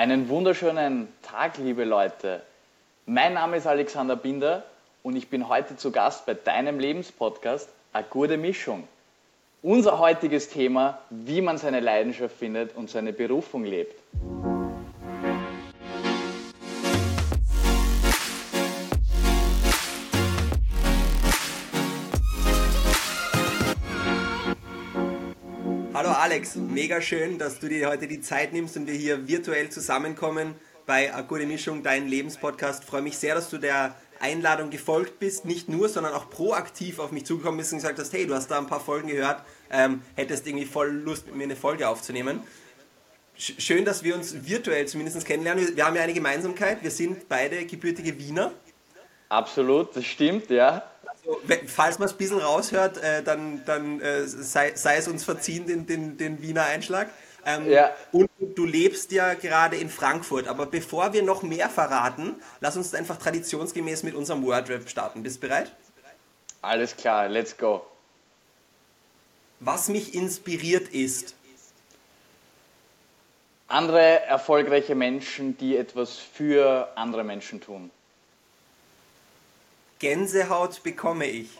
Einen wunderschönen Tag, liebe Leute. Mein Name ist Alexander Binder und ich bin heute zu Gast bei deinem Lebenspodcast A gute Mischung. Unser heutiges Thema, wie man seine Leidenschaft findet und seine Berufung lebt. Alex, mega schön, dass du dir heute die Zeit nimmst und wir hier virtuell zusammenkommen bei A gute Mischung, dein Lebenspodcast. Freue mich sehr, dass du der Einladung gefolgt bist, nicht nur, sondern auch proaktiv auf mich zugekommen bist und gesagt hast, hey, du hast da ein paar Folgen gehört, ähm, hättest irgendwie voll Lust, mit mir eine Folge aufzunehmen. Schön, dass wir uns virtuell zumindest kennenlernen. Wir haben ja eine Gemeinsamkeit, wir sind beide gebürtige Wiener. Absolut, das stimmt, ja. Also, falls man es ein bisschen raushört, äh, dann, dann äh, sei, sei, es uns verziehen, den, den, den Wiener Einschlag. Ähm, ja. Und du lebst ja gerade in Frankfurt. Aber bevor wir noch mehr verraten, lass uns einfach traditionsgemäß mit unserem Wordrap starten. Bist du bereit? Alles klar, let's go. Was mich inspiriert ist. Andere erfolgreiche Menschen, die etwas für andere Menschen tun. Gänsehaut bekomme ich?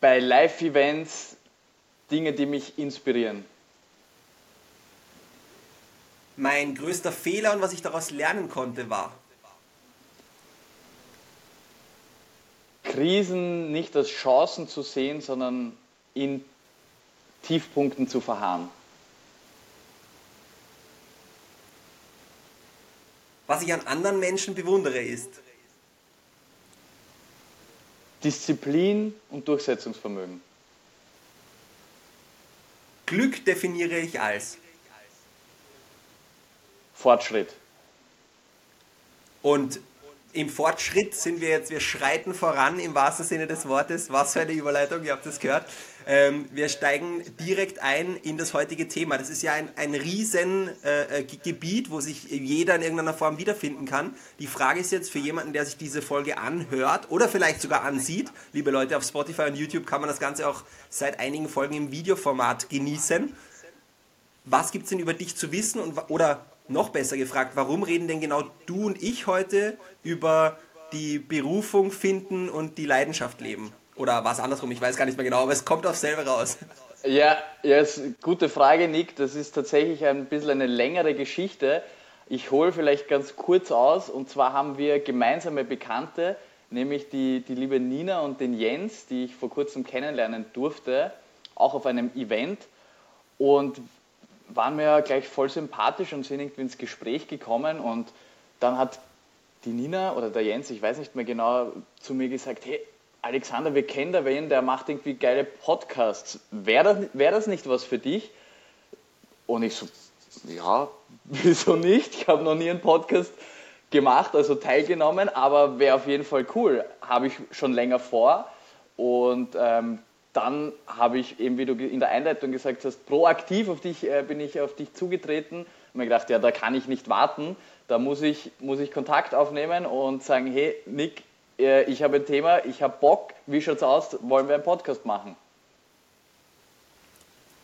Bei Live-Events Dinge, die mich inspirieren. Mein größter Fehler und was ich daraus lernen konnte war? Krisen nicht als Chancen zu sehen, sondern in Tiefpunkten zu verharren. Was ich an anderen Menschen bewundere ist? Disziplin und Durchsetzungsvermögen. Glück definiere ich als Fortschritt. Und im Fortschritt sind wir jetzt, wir schreiten voran im wahrsten Sinne des Wortes. Was für eine Überleitung, ihr habt es gehört. Ähm, wir steigen direkt ein in das heutige Thema. Das ist ja ein, ein riesen äh, äh wo sich jeder in irgendeiner Form wiederfinden kann. Die Frage ist jetzt für jemanden, der sich diese Folge anhört oder vielleicht sogar ansieht, liebe Leute, auf Spotify und YouTube kann man das Ganze auch seit einigen Folgen im Videoformat genießen. Was gibt es denn über dich zu wissen und, oder noch besser gefragt, warum reden denn genau du und ich heute über die Berufung finden und die Leidenschaft leben? Oder was andersrum, ich weiß gar nicht mehr genau, aber es kommt auf selber raus. Ja, ja, ist eine gute Frage, Nick. Das ist tatsächlich ein bisschen eine längere Geschichte. Ich hole vielleicht ganz kurz aus. Und zwar haben wir gemeinsame Bekannte, nämlich die, die liebe Nina und den Jens, die ich vor kurzem kennenlernen durfte, auch auf einem Event. Und waren mir gleich voll sympathisch und sind irgendwie ins Gespräch gekommen. Und dann hat die Nina oder der Jens, ich weiß nicht mehr genau, zu mir gesagt, hey, Alexander, wir kennen da wen, der macht irgendwie geile Podcasts. Wäre das, wär das nicht was für dich? Und ich so, ja, wieso nicht? Ich habe noch nie einen Podcast gemacht, also teilgenommen, aber wäre auf jeden Fall cool. Habe ich schon länger vor. Und ähm, dann habe ich eben, wie du in der Einleitung gesagt hast, proaktiv auf dich, äh, bin ich auf dich zugetreten und mir gedacht, ja, da kann ich nicht warten. Da muss ich, muss ich Kontakt aufnehmen und sagen, hey, Nick, äh, ich habe ein Thema, ich habe Bock, wie schaut's aus, wollen wir einen Podcast machen?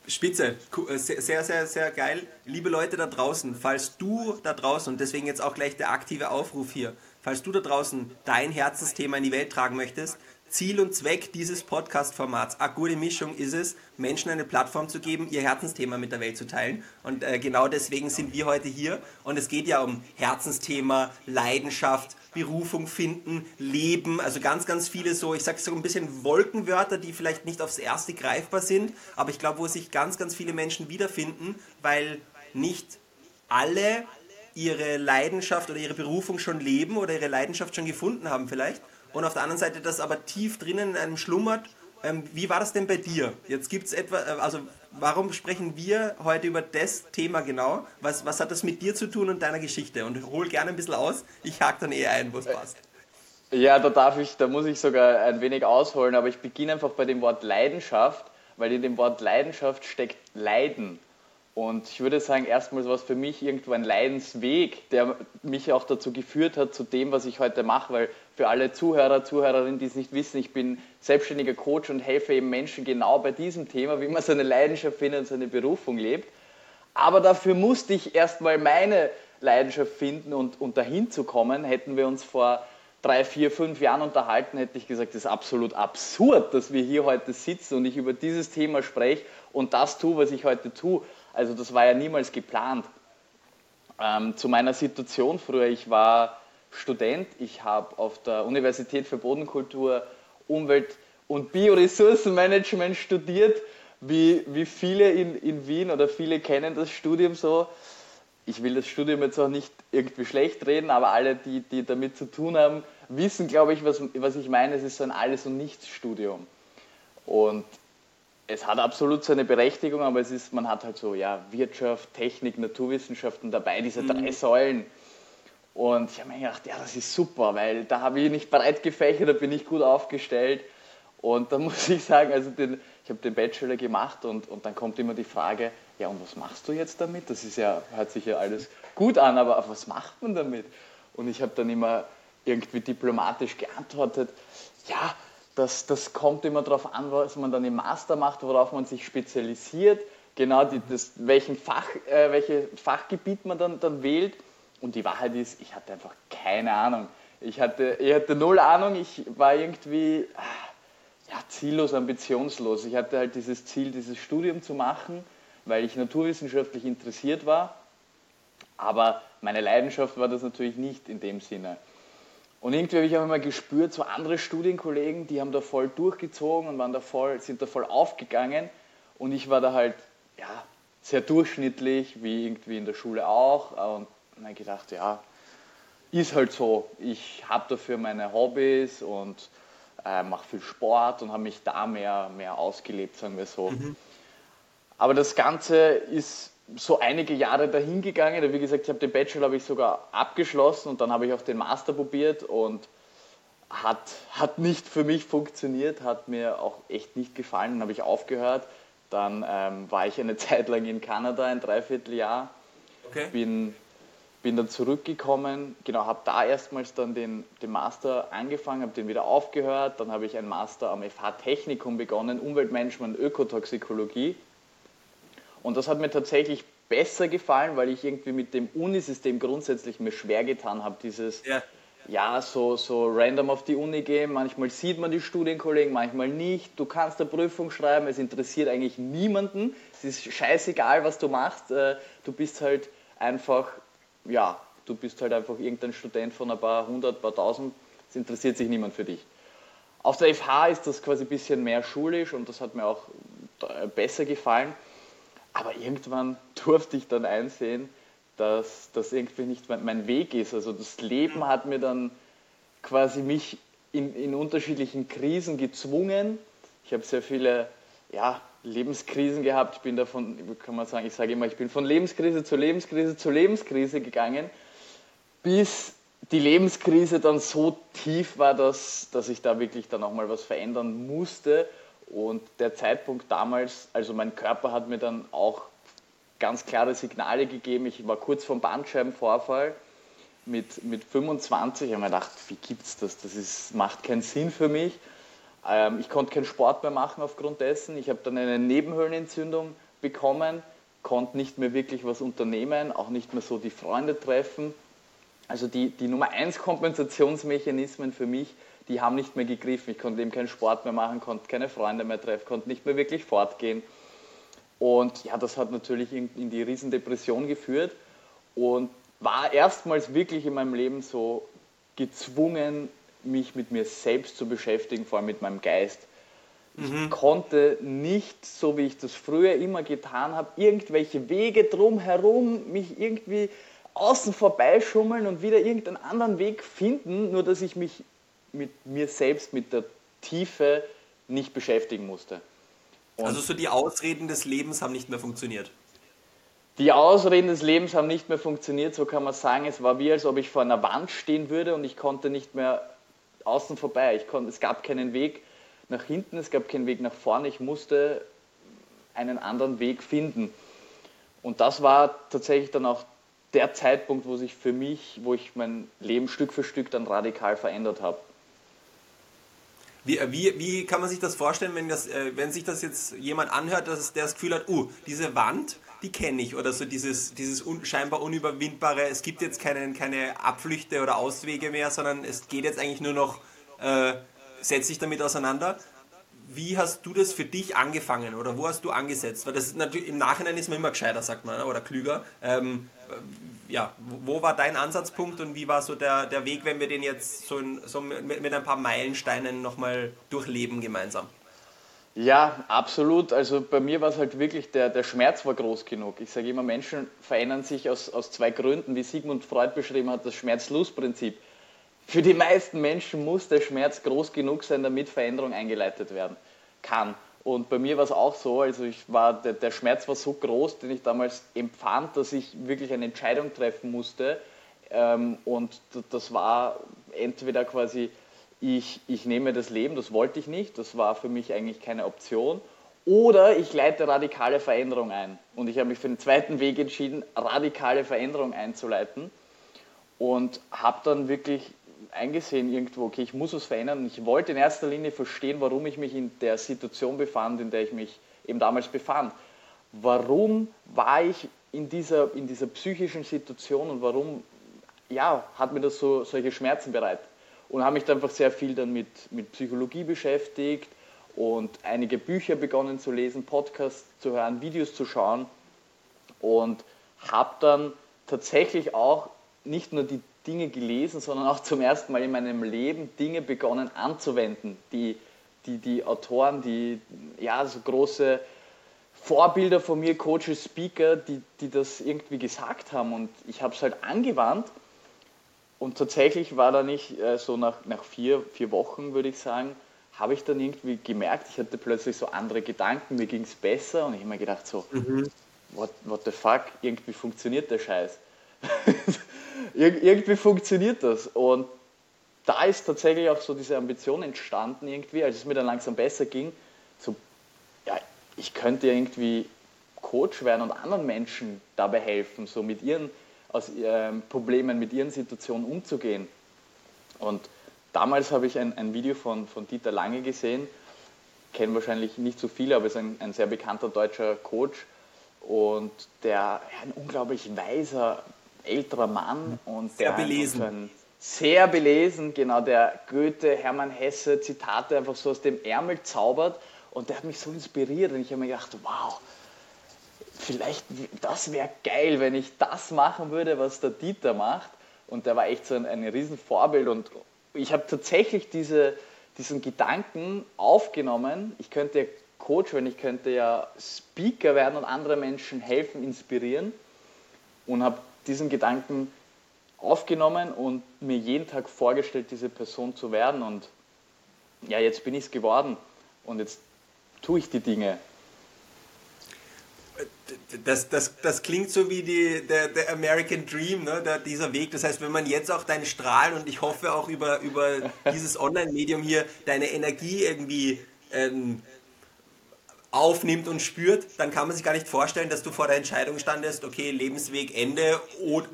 Spitze, äh, sehr, sehr, sehr geil. Liebe Leute da draußen, falls du da draußen, und deswegen jetzt auch gleich der aktive Aufruf hier, falls du da draußen dein Herzensthema in die Welt tragen möchtest, Ziel und Zweck dieses Podcast-Formats, eine gute Mischung ist es, Menschen eine Plattform zu geben, ihr Herzensthema mit der Welt zu teilen. Und äh, genau deswegen sind wir heute hier. Und es geht ja um Herzensthema, Leidenschaft, Berufung finden, Leben, also ganz, ganz viele so, ich sage so ein bisschen Wolkenwörter, die vielleicht nicht aufs Erste greifbar sind, aber ich glaube, wo sich ganz, ganz viele Menschen wiederfinden, weil nicht alle ihre Leidenschaft oder ihre Berufung schon leben oder ihre Leidenschaft schon gefunden haben vielleicht und auf der anderen Seite das aber tief drinnen in einem schlummert. Ähm, wie war das denn bei dir? Jetzt gibt es etwa, äh, also warum sprechen wir heute über das Thema genau? Was, was hat das mit dir zu tun und deiner Geschichte? Und hol gerne ein bisschen aus, ich hake dann eher ein, wo es passt. Ja, da darf ich, da muss ich sogar ein wenig ausholen, aber ich beginne einfach bei dem Wort Leidenschaft, weil in dem Wort Leidenschaft steckt Leiden. Und ich würde sagen, erstmals war es für mich irgendwo ein Leidensweg, der mich auch dazu geführt hat, zu dem, was ich heute mache, weil für alle Zuhörer, Zuhörerinnen, die es nicht wissen, ich bin selbstständiger Coach und helfe eben Menschen genau bei diesem Thema, wie man seine Leidenschaft findet und seine Berufung lebt. Aber dafür musste ich erstmal meine Leidenschaft finden und, und dahin zu kommen. Hätten wir uns vor drei, vier, fünf Jahren unterhalten, hätte ich gesagt, das ist absolut absurd, dass wir hier heute sitzen und ich über dieses Thema spreche und das tue, was ich heute tue. Also das war ja niemals geplant. Ähm, zu meiner Situation früher, ich war Student, ich habe auf der Universität für Bodenkultur Umwelt- und Bioressourcenmanagement studiert, wie, wie viele in, in Wien oder viele kennen das Studium so ich will das Studium jetzt auch nicht irgendwie schlecht reden, aber alle, die, die damit zu tun haben, wissen, glaube ich, was, was ich meine. Es ist so ein Alles- und Nichts-Studium. Und es hat absolut seine Berechtigung, aber es ist, man hat halt so, ja, Wirtschaft, Technik, Naturwissenschaften dabei, diese drei mhm. Säulen. Und ich habe mir gedacht, ja, das ist super, weil da habe ich nicht breit gefächert, da bin ich gut aufgestellt. Und da muss ich sagen, also den, ich habe den Bachelor gemacht und, und dann kommt immer die Frage, ja und was machst du jetzt damit? Das ist ja, hört sich ja alles gut an, aber was macht man damit? Und ich habe dann immer irgendwie diplomatisch geantwortet, ja, das, das kommt immer darauf an, was man dann im Master macht, worauf man sich spezialisiert, genau die, das, welchen Fach, äh, welches Fachgebiet man dann, dann wählt. Und die Wahrheit ist, ich hatte einfach keine Ahnung. Ich hatte, ich hatte null Ahnung, ich war irgendwie ja, ziellos, ambitionslos. Ich hatte halt dieses Ziel, dieses Studium zu machen weil ich naturwissenschaftlich interessiert war. Aber meine Leidenschaft war das natürlich nicht in dem Sinne. Und irgendwie habe ich auch immer gespürt, so andere Studienkollegen, die haben da voll durchgezogen und waren da voll, sind da voll aufgegangen. Und ich war da halt ja, sehr durchschnittlich, wie irgendwie in der Schule auch. Und ich gedacht, ja, ist halt so. Ich habe dafür meine Hobbys und äh, mache viel Sport und habe mich da mehr, mehr ausgelebt, sagen wir so. Mhm. Aber das Ganze ist so einige Jahre dahingegangen. Wie gesagt, ich habe den Bachelor habe ich sogar abgeschlossen und dann habe ich auch den Master probiert und hat, hat nicht für mich funktioniert, hat mir auch echt nicht gefallen. Dann habe ich aufgehört. Dann ähm, war ich eine Zeit lang in Kanada, ein Dreivierteljahr. Okay. Bin, bin dann zurückgekommen, genau, habe da erstmals dann den, den Master angefangen, habe den wieder aufgehört. Dann habe ich einen Master am FH Technikum begonnen, Umweltmanagement, Ökotoxikologie. Und das hat mir tatsächlich besser gefallen, weil ich irgendwie mit dem Unisystem grundsätzlich mir schwer getan habe, dieses ja. ja, so, so random auf die Uni gehen. Manchmal sieht man die Studienkollegen, manchmal nicht. Du kannst eine Prüfung schreiben, es interessiert eigentlich niemanden. Es ist scheißegal, was du machst. Äh, du bist halt einfach, ja, du bist halt einfach irgendein Student von ein paar hundert, paar tausend. Es interessiert sich niemand für dich. Auf der FH ist das quasi ein bisschen mehr schulisch und das hat mir auch besser gefallen. Aber irgendwann durfte ich dann einsehen, dass das irgendwie nicht mein Weg ist. Also das Leben hat mir dann quasi mich in, in unterschiedlichen Krisen gezwungen. Ich habe sehr viele ja, Lebenskrisen gehabt. Ich bin davon, kann man sagen, ich sage immer, ich bin von Lebenskrise zu Lebenskrise zu Lebenskrise gegangen, bis die Lebenskrise dann so tief war, dass, dass ich da wirklich dann auch mal was verändern musste und der Zeitpunkt damals, also mein Körper hat mir dann auch ganz klare Signale gegeben. Ich war kurz vom Bandscheibenvorfall mit, mit 25. Ich habe mir gedacht, wie gibt es das? Das ist, macht keinen Sinn für mich. Ähm, ich konnte keinen Sport mehr machen aufgrund dessen. Ich habe dann eine Nebenhöhlenentzündung bekommen, konnte nicht mehr wirklich was unternehmen, auch nicht mehr so die Freunde treffen. Also die, die Nummer 1 Kompensationsmechanismen für mich die haben nicht mehr gegriffen. Ich konnte eben keinen Sport mehr machen, konnte keine Freunde mehr treffen, konnte nicht mehr wirklich fortgehen. Und ja, das hat natürlich in, in die Riesendepression geführt und war erstmals wirklich in meinem Leben so gezwungen, mich mit mir selbst zu beschäftigen, vor allem mit meinem Geist. Ich mhm. konnte nicht, so wie ich das früher immer getan habe, irgendwelche Wege drumherum, mich irgendwie außen vorbeischummeln und wieder irgendeinen anderen Weg finden, nur dass ich mich mit mir selbst, mit der Tiefe nicht beschäftigen musste. Und also so die Ausreden des Lebens haben nicht mehr funktioniert. Die Ausreden des Lebens haben nicht mehr funktioniert, so kann man sagen. Es war wie, als ob ich vor einer Wand stehen würde und ich konnte nicht mehr außen vorbei. Ich konnte, es gab keinen Weg nach hinten, es gab keinen Weg nach vorne. Ich musste einen anderen Weg finden. Und das war tatsächlich dann auch der Zeitpunkt, wo sich für mich, wo ich mein Leben Stück für Stück dann radikal verändert habe. Wie, äh, wie, wie kann man sich das vorstellen, wenn, das, äh, wenn sich das jetzt jemand anhört, dass der das Gefühl hat, uh, diese Wand, die kenne ich. Oder so dieses, dieses un, scheinbar unüberwindbare, es gibt jetzt keine, keine Abflüchte oder Auswege mehr, sondern es geht jetzt eigentlich nur noch, äh, setz dich damit auseinander. Wie hast du das für dich angefangen oder wo hast du angesetzt? Weil das natürlich im Nachhinein ist man immer gescheiter, sagt man, oder klüger. Ähm, ja, wo war dein Ansatzpunkt und wie war so der, der Weg, wenn wir den jetzt so, in, so mit, mit ein paar Meilensteinen nochmal durchleben gemeinsam? Ja, absolut. Also bei mir war es halt wirklich, der, der Schmerz war groß genug. Ich sage immer, Menschen verändern sich aus, aus zwei Gründen, wie Sigmund Freud beschrieben hat, das Schmerz-Lust-Prinzip. Für die meisten Menschen muss der Schmerz groß genug sein, damit Veränderung eingeleitet werden kann. Und bei mir war es auch so, also ich war, der, der, Schmerz war so groß, den ich damals empfand, dass ich wirklich eine Entscheidung treffen musste. Ähm, und das war entweder quasi, ich, ich nehme das Leben, das wollte ich nicht, das war für mich eigentlich keine Option. Oder ich leite radikale Veränderung ein. Und ich habe mich für den zweiten Weg entschieden, radikale Veränderung einzuleiten. Und habe dann wirklich eingesehen irgendwo, okay, ich muss was verändern. Ich wollte in erster Linie verstehen, warum ich mich in der Situation befand, in der ich mich eben damals befand. Warum war ich in dieser, in dieser psychischen Situation und warum ja, hat mir das so solche Schmerzen bereitet? Und habe mich dann einfach sehr viel dann mit, mit Psychologie beschäftigt und einige Bücher begonnen zu lesen, Podcasts zu hören, Videos zu schauen und habe dann tatsächlich auch nicht nur die Dinge gelesen, sondern auch zum ersten Mal in meinem Leben Dinge begonnen anzuwenden, die die, die Autoren, die ja so große Vorbilder von mir, Coaches, Speaker, die, die das irgendwie gesagt haben und ich habe es halt angewandt und tatsächlich war da nicht äh, so nach, nach vier, vier Wochen, würde ich sagen, habe ich dann irgendwie gemerkt, ich hatte plötzlich so andere Gedanken, mir ging es besser und ich habe mir gedacht so, mhm. what, what the fuck, irgendwie funktioniert der Scheiß. Ir irgendwie funktioniert das. Und da ist tatsächlich auch so diese Ambition entstanden irgendwie, als es mir dann langsam besser ging, so, ja, ich könnte irgendwie Coach werden und anderen Menschen dabei helfen, so mit ihren aus ihren Problemen, mit ihren Situationen umzugehen. Und damals habe ich ein, ein Video von, von Dieter Lange gesehen, kennen wahrscheinlich nicht so viele, aber ist ein, ein sehr bekannter deutscher Coach und der ein unglaublich weiser älterer Mann und sehr belesen. sehr belesen, genau, der Goethe, Hermann Hesse Zitate einfach so aus dem Ärmel zaubert und der hat mich so inspiriert und ich habe mir gedacht, wow, vielleicht, das wäre geil, wenn ich das machen würde, was der Dieter macht. Und der war echt so ein, ein Riesenvorbild und ich habe tatsächlich diese, diesen Gedanken aufgenommen, ich könnte ja Coach werden, ich könnte ja Speaker werden und andere Menschen helfen, inspirieren und habe diesen Gedanken aufgenommen und mir jeden Tag vorgestellt, diese Person zu werden. Und ja, jetzt bin ich es geworden und jetzt tue ich die Dinge. Das, das, das klingt so wie die, der, der American Dream, ne? Der, dieser Weg. Das heißt, wenn man jetzt auch deine Strahlen und ich hoffe auch über, über dieses Online-Medium hier deine Energie irgendwie ähm, aufnimmt und spürt, dann kann man sich gar nicht vorstellen, dass du vor der Entscheidung standest, okay, Lebensweg Ende,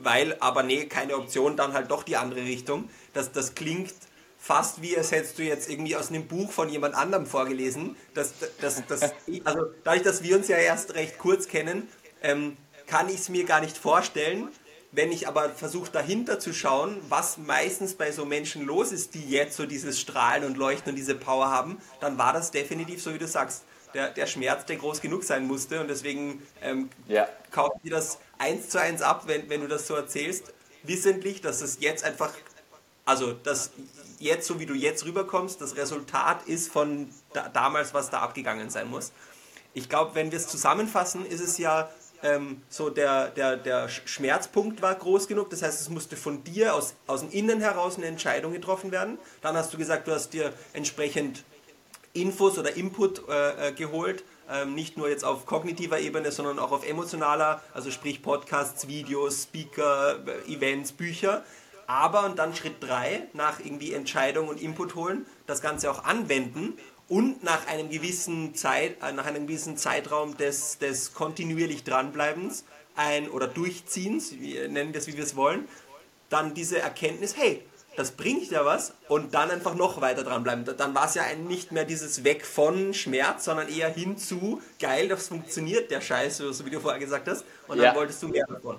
weil, aber nee, keine Option, dann halt doch die andere Richtung. Das, das klingt fast wie, als hättest du jetzt irgendwie aus einem Buch von jemand anderem vorgelesen. Das, das, das, also dadurch, dass wir uns ja erst recht kurz kennen, ähm, kann ich es mir gar nicht vorstellen. Wenn ich aber versuche dahinter zu schauen, was meistens bei so Menschen los ist, die jetzt so dieses Strahlen und Leuchten und diese Power haben, dann war das definitiv so, wie du sagst der, der Schmerz, der groß genug sein musste. Und deswegen ähm, ja. kauft dir das eins zu eins ab, wenn, wenn du das so erzählst, wissentlich, dass es jetzt einfach, also dass jetzt, so wie du jetzt rüberkommst, das Resultat ist von da, damals, was da abgegangen sein muss. Ich glaube, wenn wir es zusammenfassen, ist es ja ähm, so, der, der, der Schmerzpunkt war groß genug, das heißt, es musste von dir aus, aus dem Innen heraus eine Entscheidung getroffen werden. Dann hast du gesagt, du hast dir entsprechend Infos oder Input äh, äh, geholt, ähm, nicht nur jetzt auf kognitiver Ebene, sondern auch auf emotionaler, also sprich Podcasts, Videos, Speaker, äh, Events, Bücher. Aber und dann Schritt 3, nach irgendwie Entscheidung und Input holen, das Ganze auch anwenden und nach einem gewissen Zeit, äh, nach einem gewissen Zeitraum des, des kontinuierlich dranbleibens ein oder Durchziehens, nennen wir es wie wir es wollen, dann diese Erkenntnis, hey, das bringt ja was und dann einfach noch weiter dranbleiben. Dann war es ja nicht mehr dieses Weg von Schmerz, sondern eher hinzu, geil, das funktioniert, der Scheiß, so wie du vorher gesagt hast, und dann ja. wolltest du mehr davon.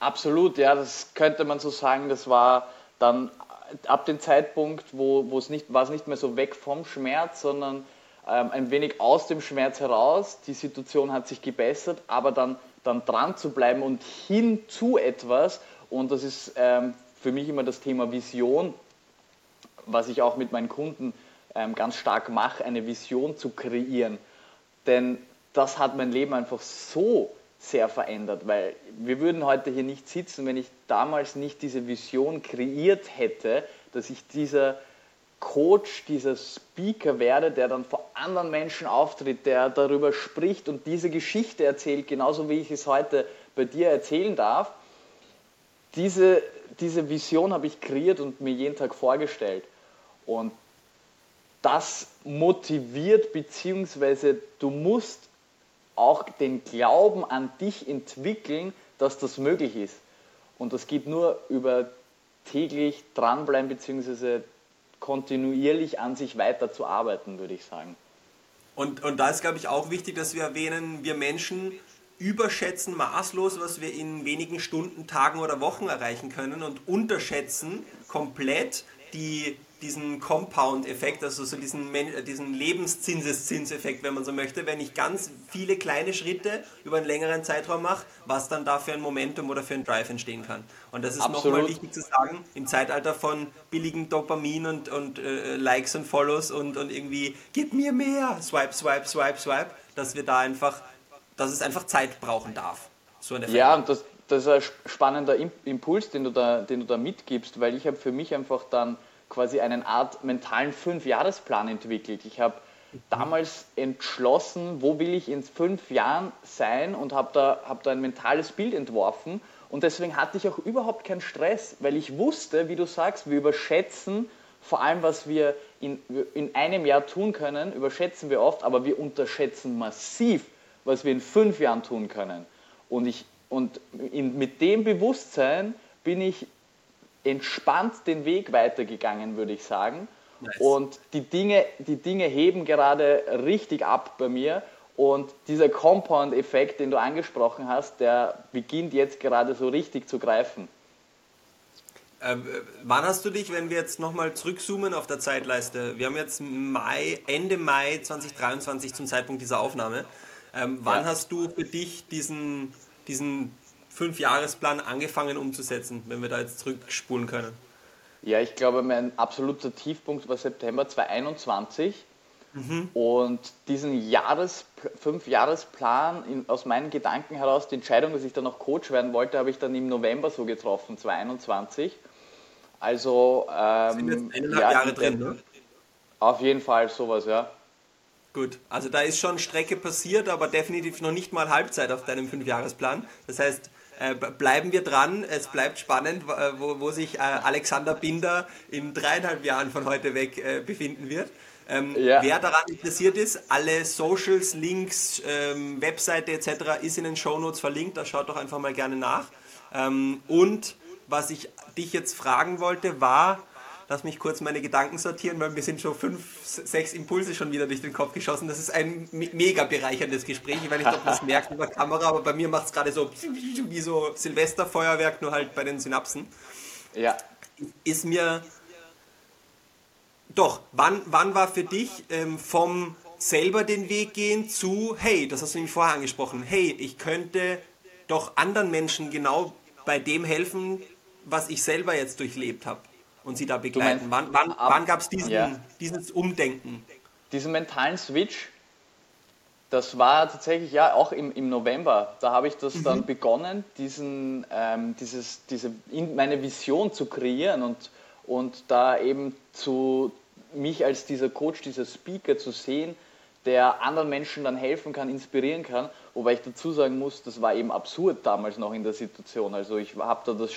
Absolut, ja, das könnte man so sagen, das war dann ab dem Zeitpunkt, wo es nicht, war es nicht mehr so weg vom Schmerz, sondern ähm, ein wenig aus dem Schmerz heraus. Die Situation hat sich gebessert, aber dann, dann dran zu bleiben und hin zu etwas, und das ist ähm, für mich immer das Thema Vision, was ich auch mit meinen Kunden ähm, ganz stark mache, eine Vision zu kreieren. Denn das hat mein Leben einfach so sehr verändert, weil wir würden heute hier nicht sitzen, wenn ich damals nicht diese Vision kreiert hätte, dass ich dieser Coach, dieser Speaker werde, der dann vor anderen Menschen auftritt, der darüber spricht und diese Geschichte erzählt, genauso wie ich es heute bei dir erzählen darf. Diese, diese Vision habe ich kreiert und mir jeden Tag vorgestellt. Und das motiviert, beziehungsweise du musst auch den Glauben an dich entwickeln, dass das möglich ist. Und das geht nur über täglich dranbleiben, beziehungsweise kontinuierlich an sich weiter zu arbeiten, würde ich sagen. Und, und da ist, glaube ich, auch wichtig, dass wir erwähnen, wir Menschen überschätzen maßlos, was wir in wenigen Stunden, Tagen oder Wochen erreichen können und unterschätzen komplett die, diesen Compound-Effekt, also so diesen, diesen Lebenszinseszinseffekt, wenn man so möchte, wenn ich ganz viele kleine Schritte über einen längeren Zeitraum mache, was dann da für ein Momentum oder für ein Drive entstehen kann. Und das ist nochmal wichtig zu sagen, im Zeitalter von billigen Dopamin und, und äh, Likes und Follows und, und irgendwie, gib mir mehr, swipe, swipe, swipe, swipe, dass wir da einfach dass es einfach Zeit brauchen darf. So ja, und das, das ist ein spannender Impuls, den du da, den du da mitgibst, weil ich habe für mich einfach dann quasi eine Art mentalen Fünfjahresplan entwickelt. Ich habe damals entschlossen, wo will ich in fünf Jahren sein und habe da, hab da ein mentales Bild entworfen. Und deswegen hatte ich auch überhaupt keinen Stress, weil ich wusste, wie du sagst, wir überschätzen vor allem, was wir in, in einem Jahr tun können, überschätzen wir oft, aber wir unterschätzen massiv, was wir in fünf Jahren tun können. Und, ich, und in, mit dem Bewusstsein bin ich entspannt den Weg weitergegangen, würde ich sagen. Nice. Und die Dinge, die Dinge heben gerade richtig ab bei mir. Und dieser Compound-Effekt, den du angesprochen hast, der beginnt jetzt gerade so richtig zu greifen. Ähm, wann hast du dich, wenn wir jetzt nochmal zurückzoomen auf der Zeitleiste? Wir haben jetzt Mai, Ende Mai 2023 zum Zeitpunkt dieser Aufnahme. Ähm, wann ja. hast du für dich diesen, diesen Fünfjahresplan angefangen umzusetzen, wenn wir da jetzt zurückspulen können? Ja, ich glaube, mein absoluter Tiefpunkt war September 2021. Mhm. Und diesen Jahres, Fünfjahresplan in, aus meinen Gedanken heraus, die Entscheidung, dass ich dann noch Coach werden wollte, habe ich dann im November so getroffen, 2021. Also ähm, sind jetzt eineinhalb ja, Jahre drin, ne? Auf jeden Fall sowas, ja. Gut, also da ist schon Strecke passiert, aber definitiv noch nicht mal Halbzeit auf deinem Fünfjahresplan. Das heißt, äh, bleiben wir dran, es bleibt spannend, wo, wo sich äh, Alexander Binder in dreieinhalb Jahren von heute weg äh, befinden wird. Ähm, ja. Wer daran interessiert ist, alle Socials, Links, ähm, Webseite etc. ist in den Shownotes verlinkt, da schaut doch einfach mal gerne nach. Ähm, und was ich dich jetzt fragen wollte, war, Lass mich kurz meine Gedanken sortieren, weil mir sind schon fünf, sechs Impulse schon wieder durch den Kopf geschossen. Das ist ein mega bereicherndes Gespräch. Ich weiß nicht, ob man es merkt über Kamera, aber bei mir macht es gerade so wie so Silvesterfeuerwerk, nur halt bei den Synapsen. Ja. Ist mir. Doch, wann, wann war für dich ähm, vom selber den Weg gehen zu, hey, das hast du nämlich vorher angesprochen, hey, ich könnte doch anderen Menschen genau bei dem helfen, was ich selber jetzt durchlebt habe und sie da begleiten? Meinst, wann wann, wann gab es ja. dieses Umdenken? Diesen mentalen Switch, das war tatsächlich ja auch im, im November. Da habe ich das mhm. dann begonnen, diesen, ähm, dieses, diese, meine Vision zu kreieren und, und da eben zu mich als dieser Coach, dieser Speaker zu sehen, der anderen Menschen dann helfen kann, inspirieren kann. Wobei ich dazu sagen muss, das war eben absurd damals noch in der Situation. Also ich habe da das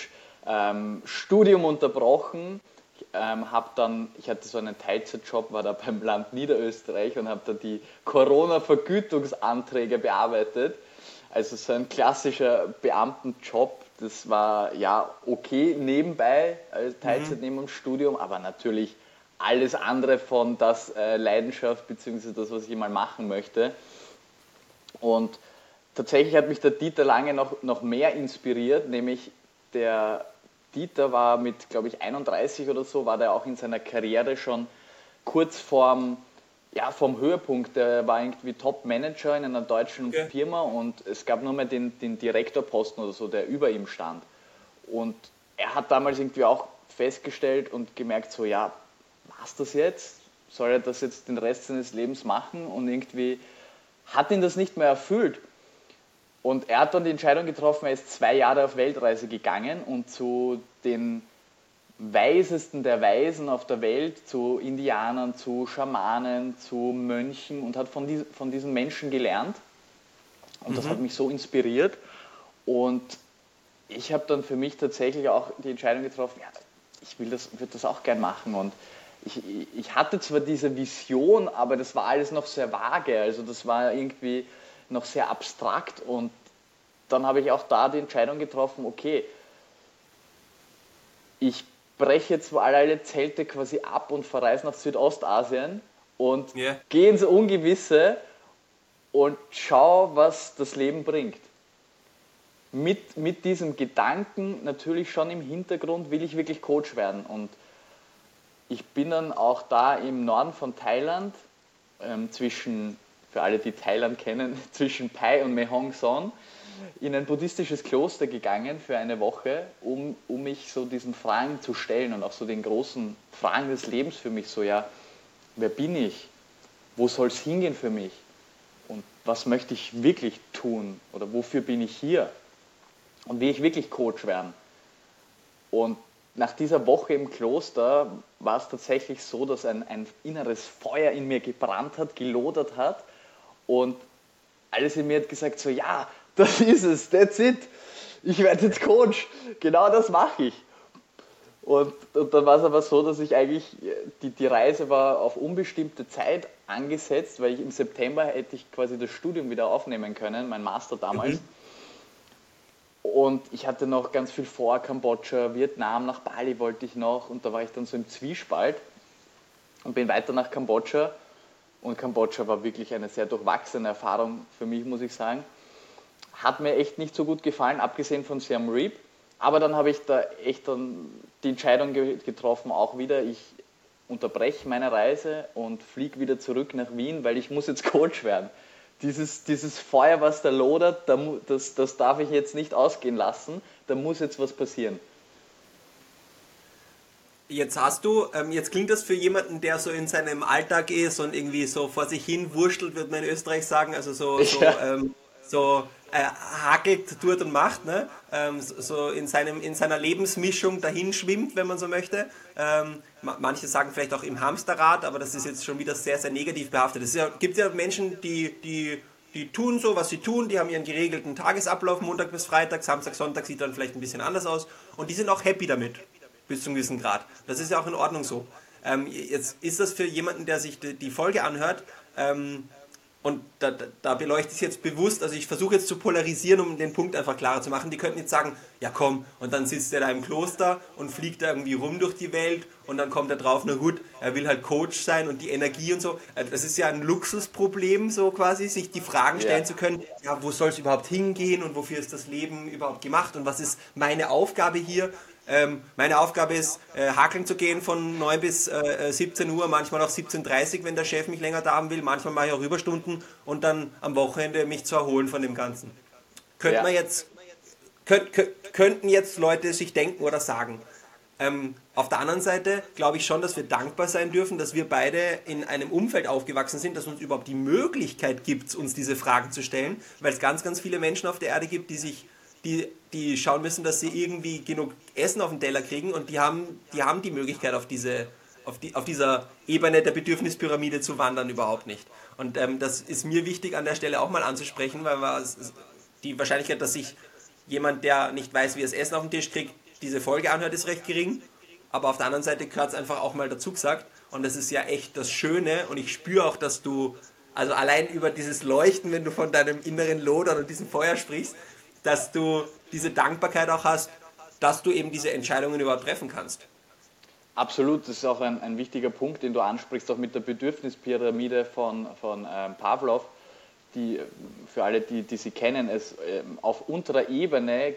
ähm, Studium unterbrochen. Ich, ähm, hab dann, ich hatte so einen Teilzeitjob, war da beim Land Niederösterreich und habe da die Corona-Vergütungsanträge bearbeitet. Also so ein klassischer Beamtenjob, das war ja okay nebenbei, als Teilzeit mhm. neben dem Studium, aber natürlich alles andere von das äh, Leidenschaft bzw. das, was ich mal machen möchte. Und tatsächlich hat mich der Dieter Lange noch, noch mehr inspiriert, nämlich der Dieter war mit, glaube ich, 31 oder so, war der auch in seiner Karriere schon kurz vorm, ja, vom Höhepunkt. Der war irgendwie Top-Manager in einer deutschen okay. Firma und es gab nur mehr den, den Direktorposten oder so, der über ihm stand. Und er hat damals irgendwie auch festgestellt und gemerkt, so ja, was das jetzt? Soll er das jetzt den Rest seines Lebens machen? Und irgendwie hat ihn das nicht mehr erfüllt. Und er hat dann die Entscheidung getroffen, er ist zwei Jahre auf Weltreise gegangen und zu den Weisesten der Weisen auf der Welt, zu Indianern, zu Schamanen, zu Mönchen und hat von, dies, von diesen Menschen gelernt. Und mhm. das hat mich so inspiriert. Und ich habe dann für mich tatsächlich auch die Entscheidung getroffen, ja, ich will das, würde das auch gern machen. Und ich, ich hatte zwar diese Vision, aber das war alles noch sehr vage. Also das war irgendwie noch sehr abstrakt und dann habe ich auch da die Entscheidung getroffen, okay, ich breche jetzt alle Zelte quasi ab und verreise nach Südostasien und yeah. gehe ins Ungewisse und schau, was das Leben bringt. Mit, mit diesem Gedanken natürlich schon im Hintergrund, will ich wirklich Coach werden. Und ich bin dann auch da im Norden von Thailand ähm, zwischen für alle, die Thailand kennen, zwischen Pai und Mehong Son in ein buddhistisches Kloster gegangen für eine Woche, um, um mich so diesen Fragen zu stellen und auch so den großen Fragen des Lebens für mich, so ja, wer bin ich? Wo soll es hingehen für mich? Und was möchte ich wirklich tun? Oder wofür bin ich hier? Und will ich wirklich Coach werden? Und nach dieser Woche im Kloster war es tatsächlich so, dass ein, ein inneres Feuer in mir gebrannt hat, gelodert hat und alles in mir hat gesagt, so ja, das ist es, that's it. Ich werde jetzt Coach. Genau das mache ich. Und, und dann war es aber so, dass ich eigentlich, die, die Reise war auf unbestimmte Zeit angesetzt, weil ich im September hätte ich quasi das Studium wieder aufnehmen können, mein Master damals. Mhm. Und ich hatte noch ganz viel vor, Kambodscha, Vietnam, nach Bali wollte ich noch. Und da war ich dann so im Zwiespalt und bin weiter nach Kambodscha und Kambodscha war wirklich eine sehr durchwachsene Erfahrung für mich, muss ich sagen. Hat mir echt nicht so gut gefallen, abgesehen von Siam Reap. Aber dann habe ich da echt dann die Entscheidung getroffen, auch wieder, ich unterbreche meine Reise und fliege wieder zurück nach Wien, weil ich muss jetzt Coach werden. Dieses, dieses Feuer, was da lodert, das, das darf ich jetzt nicht ausgehen lassen, da muss jetzt was passieren. Jetzt hast du, ähm, jetzt klingt das für jemanden, der so in seinem Alltag ist und irgendwie so vor sich hin wurschtelt, würde man in Österreich sagen, also so, so, ähm, so äh, hakelt, tut und macht, ne? Ähm, so in, seinem, in seiner Lebensmischung dahin schwimmt, wenn man so möchte. Ähm, manche sagen vielleicht auch im Hamsterrad, aber das ist jetzt schon wieder sehr, sehr negativ behaftet. Es ja, gibt ja Menschen, die, die, die tun so, was sie tun, die haben ihren geregelten Tagesablauf, Montag bis Freitag, Samstag, Sonntag sieht dann vielleicht ein bisschen anders aus und die sind auch happy damit bis zu einem gewissen Grad. Das ist ja auch in Ordnung so. Ähm, jetzt ist das für jemanden, der sich die, die Folge anhört, ähm, und da, da, da, beleuchte ich es jetzt bewusst, also ich versuche jetzt zu polarisieren, um den Punkt einfach klarer zu machen. Die könnten jetzt sagen, ja komm, und dann sitzt er da im Kloster und fliegt da irgendwie rum durch die Welt und dann kommt er drauf, na gut, er will halt Coach sein und die Energie und so. Äh, das ist ja ein Luxusproblem, so quasi, sich die Fragen stellen ja. zu können, ja, wo soll es überhaupt hingehen und wofür ist das Leben überhaupt gemacht und was ist meine Aufgabe hier? Ähm, meine Aufgabe ist, äh, hakeln zu gehen von 9 bis äh, 17 Uhr, manchmal auch 17.30 Uhr, wenn der Chef mich länger da haben will. Manchmal mache ich auch Überstunden und dann am Wochenende mich zu erholen von dem Ganzen. Könnte ja. man jetzt, könnt, könnten jetzt Leute sich denken oder sagen. Ähm, auf der anderen Seite glaube ich schon, dass wir dankbar sein dürfen, dass wir beide in einem Umfeld aufgewachsen sind, das uns überhaupt die Möglichkeit gibt, uns diese Fragen zu stellen, weil es ganz, ganz viele Menschen auf der Erde gibt, die sich die, die schauen müssen, dass sie irgendwie genug Essen auf den Teller kriegen und die haben die, haben die Möglichkeit auf diese auf, die, auf dieser Ebene der Bedürfnispyramide zu wandern überhaupt nicht. Und ähm, das ist mir wichtig an der Stelle auch mal anzusprechen, weil die Wahrscheinlichkeit, dass sich jemand, der nicht weiß, wie er das Essen auf den Tisch kriegt, diese Folge anhört, ist recht gering. Aber auf der anderen Seite gehört es einfach auch mal dazu gesagt. Und das ist ja echt das Schöne. Und ich spüre auch, dass du also allein über dieses Leuchten, wenn du von deinem inneren Lodern und diesem Feuer sprichst, dass du diese Dankbarkeit auch hast, dass du eben diese Entscheidungen überhaupt treffen kannst. Absolut, das ist auch ein, ein wichtiger Punkt, den du ansprichst, auch mit der Bedürfnispyramide von, von ähm, Pavlov, die für alle, die, die sie kennen, es ähm, auf unterer Ebene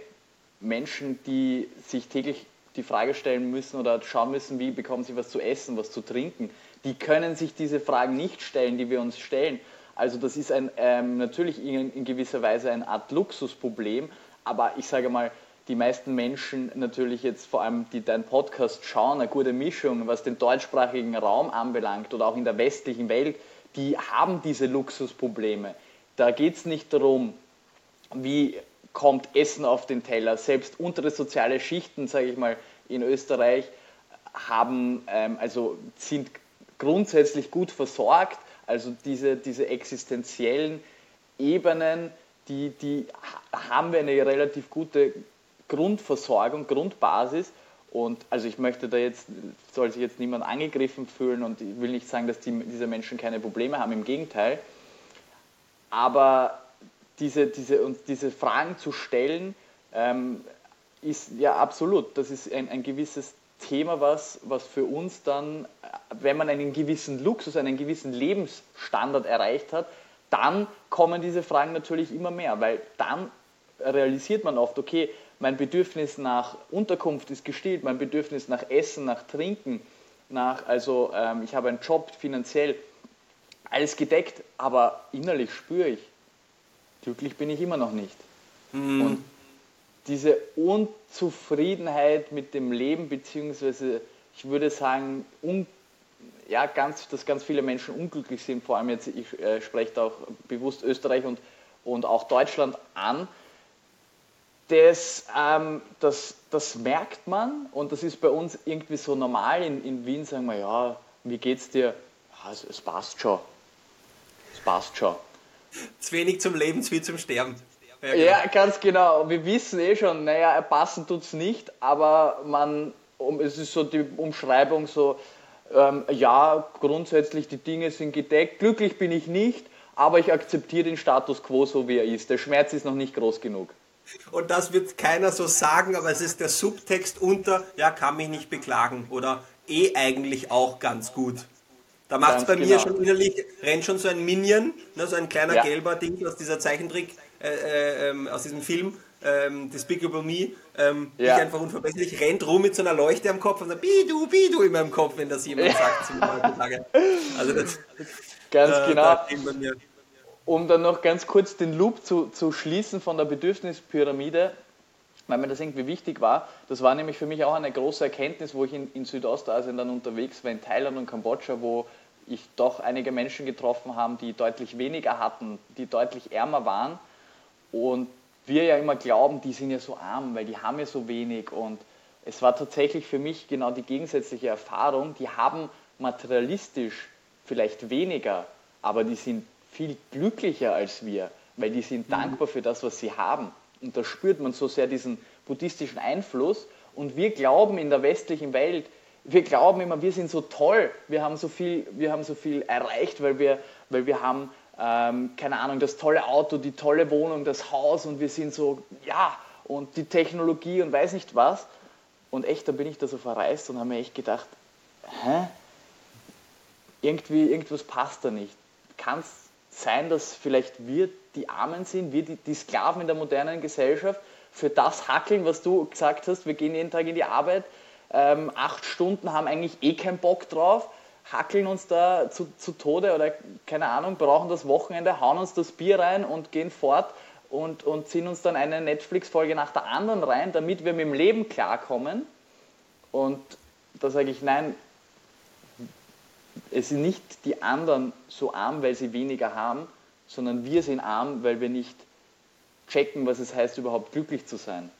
Menschen, die sich täglich die Frage stellen müssen oder schauen müssen, wie bekommen sie was zu essen, was zu trinken, die können sich diese Fragen nicht stellen, die wir uns stellen. Also das ist ein, ähm, natürlich in, in gewisser Weise eine Art Luxusproblem, aber ich sage mal, die meisten Menschen natürlich jetzt vor allem, die deinen Podcast schauen, eine gute Mischung, was den deutschsprachigen Raum anbelangt oder auch in der westlichen Welt, die haben diese Luxusprobleme. Da geht es nicht darum, wie kommt Essen auf den Teller. Selbst untere soziale Schichten, sage ich mal, in Österreich haben, ähm, also sind grundsätzlich gut versorgt. Also diese, diese existenziellen Ebenen, die, die haben wir eine relativ gute Grundversorgung, Grundbasis. Und also ich möchte da jetzt, soll sich jetzt niemand angegriffen fühlen und ich will nicht sagen, dass die, diese Menschen keine Probleme haben, im Gegenteil. Aber diese, diese, uns diese Fragen zu stellen, ähm, ist ja absolut, das ist ein, ein gewisses Thema, was, was für uns dann, wenn man einen gewissen Luxus, einen gewissen Lebensstandard erreicht hat, dann kommen diese Fragen natürlich immer mehr, weil dann realisiert man oft, okay, mein Bedürfnis nach Unterkunft ist gestillt, mein Bedürfnis nach Essen, nach Trinken, nach, also ähm, ich habe einen Job, finanziell, alles gedeckt, aber innerlich spüre ich, glücklich bin ich immer noch nicht. Mhm. Und diese Unzufriedenheit mit dem Leben, beziehungsweise ich würde sagen, un, ja, ganz, dass ganz viele Menschen unglücklich sind, vor allem jetzt, ich äh, spreche auch bewusst Österreich und, und auch Deutschland an, das, ähm, das, das merkt man und das ist bei uns irgendwie so normal. In, in Wien sagen wir, ja, wie geht's dir? Ja, es, es passt schon. Es passt schon. Zu wenig zum Leben, zu viel zum Sterben. Ja, genau. ja, ganz genau. Wir wissen eh schon, naja, passen tut es nicht, aber man, um, es ist so die Umschreibung so, ähm, ja, grundsätzlich die Dinge sind gedeckt, glücklich bin ich nicht, aber ich akzeptiere den Status quo so wie er ist. Der Schmerz ist noch nicht groß genug. Und das wird keiner so sagen, aber es ist der Subtext unter, ja, kann mich nicht beklagen oder eh eigentlich auch ganz gut. Da macht es bei genau. mir schon innerlich, rennt schon so ein Minion, ne, so ein kleiner ja. gelber Ding aus dieser Zeichentrick, äh, äh, ähm, aus diesem Film, ähm, Despicable Me, ähm, ja. ich einfach unverbesserlich, rennt rum mit so einer Leuchte am Kopf und sagt, Bidu, Bidu in meinem Kopf, wenn das jemand ja. sagt. Also das, Ganz äh, genau um dann noch ganz kurz den Loop zu, zu schließen von der Bedürfnispyramide, weil mir das irgendwie wichtig war. Das war nämlich für mich auch eine große Erkenntnis, wo ich in, in Südostasien dann unterwegs war, in Thailand und Kambodscha, wo ich doch einige Menschen getroffen habe, die deutlich weniger hatten, die deutlich ärmer waren. Und wir ja immer glauben, die sind ja so arm, weil die haben ja so wenig. Und es war tatsächlich für mich genau die gegensätzliche Erfahrung. Die haben materialistisch vielleicht weniger, aber die sind viel glücklicher als wir, weil die sind mhm. dankbar für das, was sie haben. Und da spürt man so sehr diesen buddhistischen Einfluss. Und wir glauben in der westlichen Welt, wir glauben immer, wir sind so toll, wir haben so viel, wir haben so viel erreicht, weil wir, weil wir haben, ähm, keine Ahnung, das tolle Auto, die tolle Wohnung, das Haus und wir sind so, ja, und die Technologie und weiß nicht was. Und echt, da bin ich da so verreist und habe mir echt gedacht, hä? Irgendwie, irgendwas passt da nicht. Kannst sein, dass vielleicht wir die Armen sind, wir die, die Sklaven in der modernen Gesellschaft, für das hackeln, was du gesagt hast, wir gehen jeden Tag in die Arbeit, ähm, acht Stunden, haben eigentlich eh keinen Bock drauf, hackeln uns da zu, zu Tode oder keine Ahnung, brauchen das Wochenende, hauen uns das Bier rein und gehen fort und, und ziehen uns dann eine Netflix-Folge nach der anderen rein, damit wir mit dem Leben klarkommen. Und da sage ich, nein, es sind nicht die anderen so arm, weil sie weniger haben, sondern wir sind arm, weil wir nicht checken, was es heißt, überhaupt glücklich zu sein.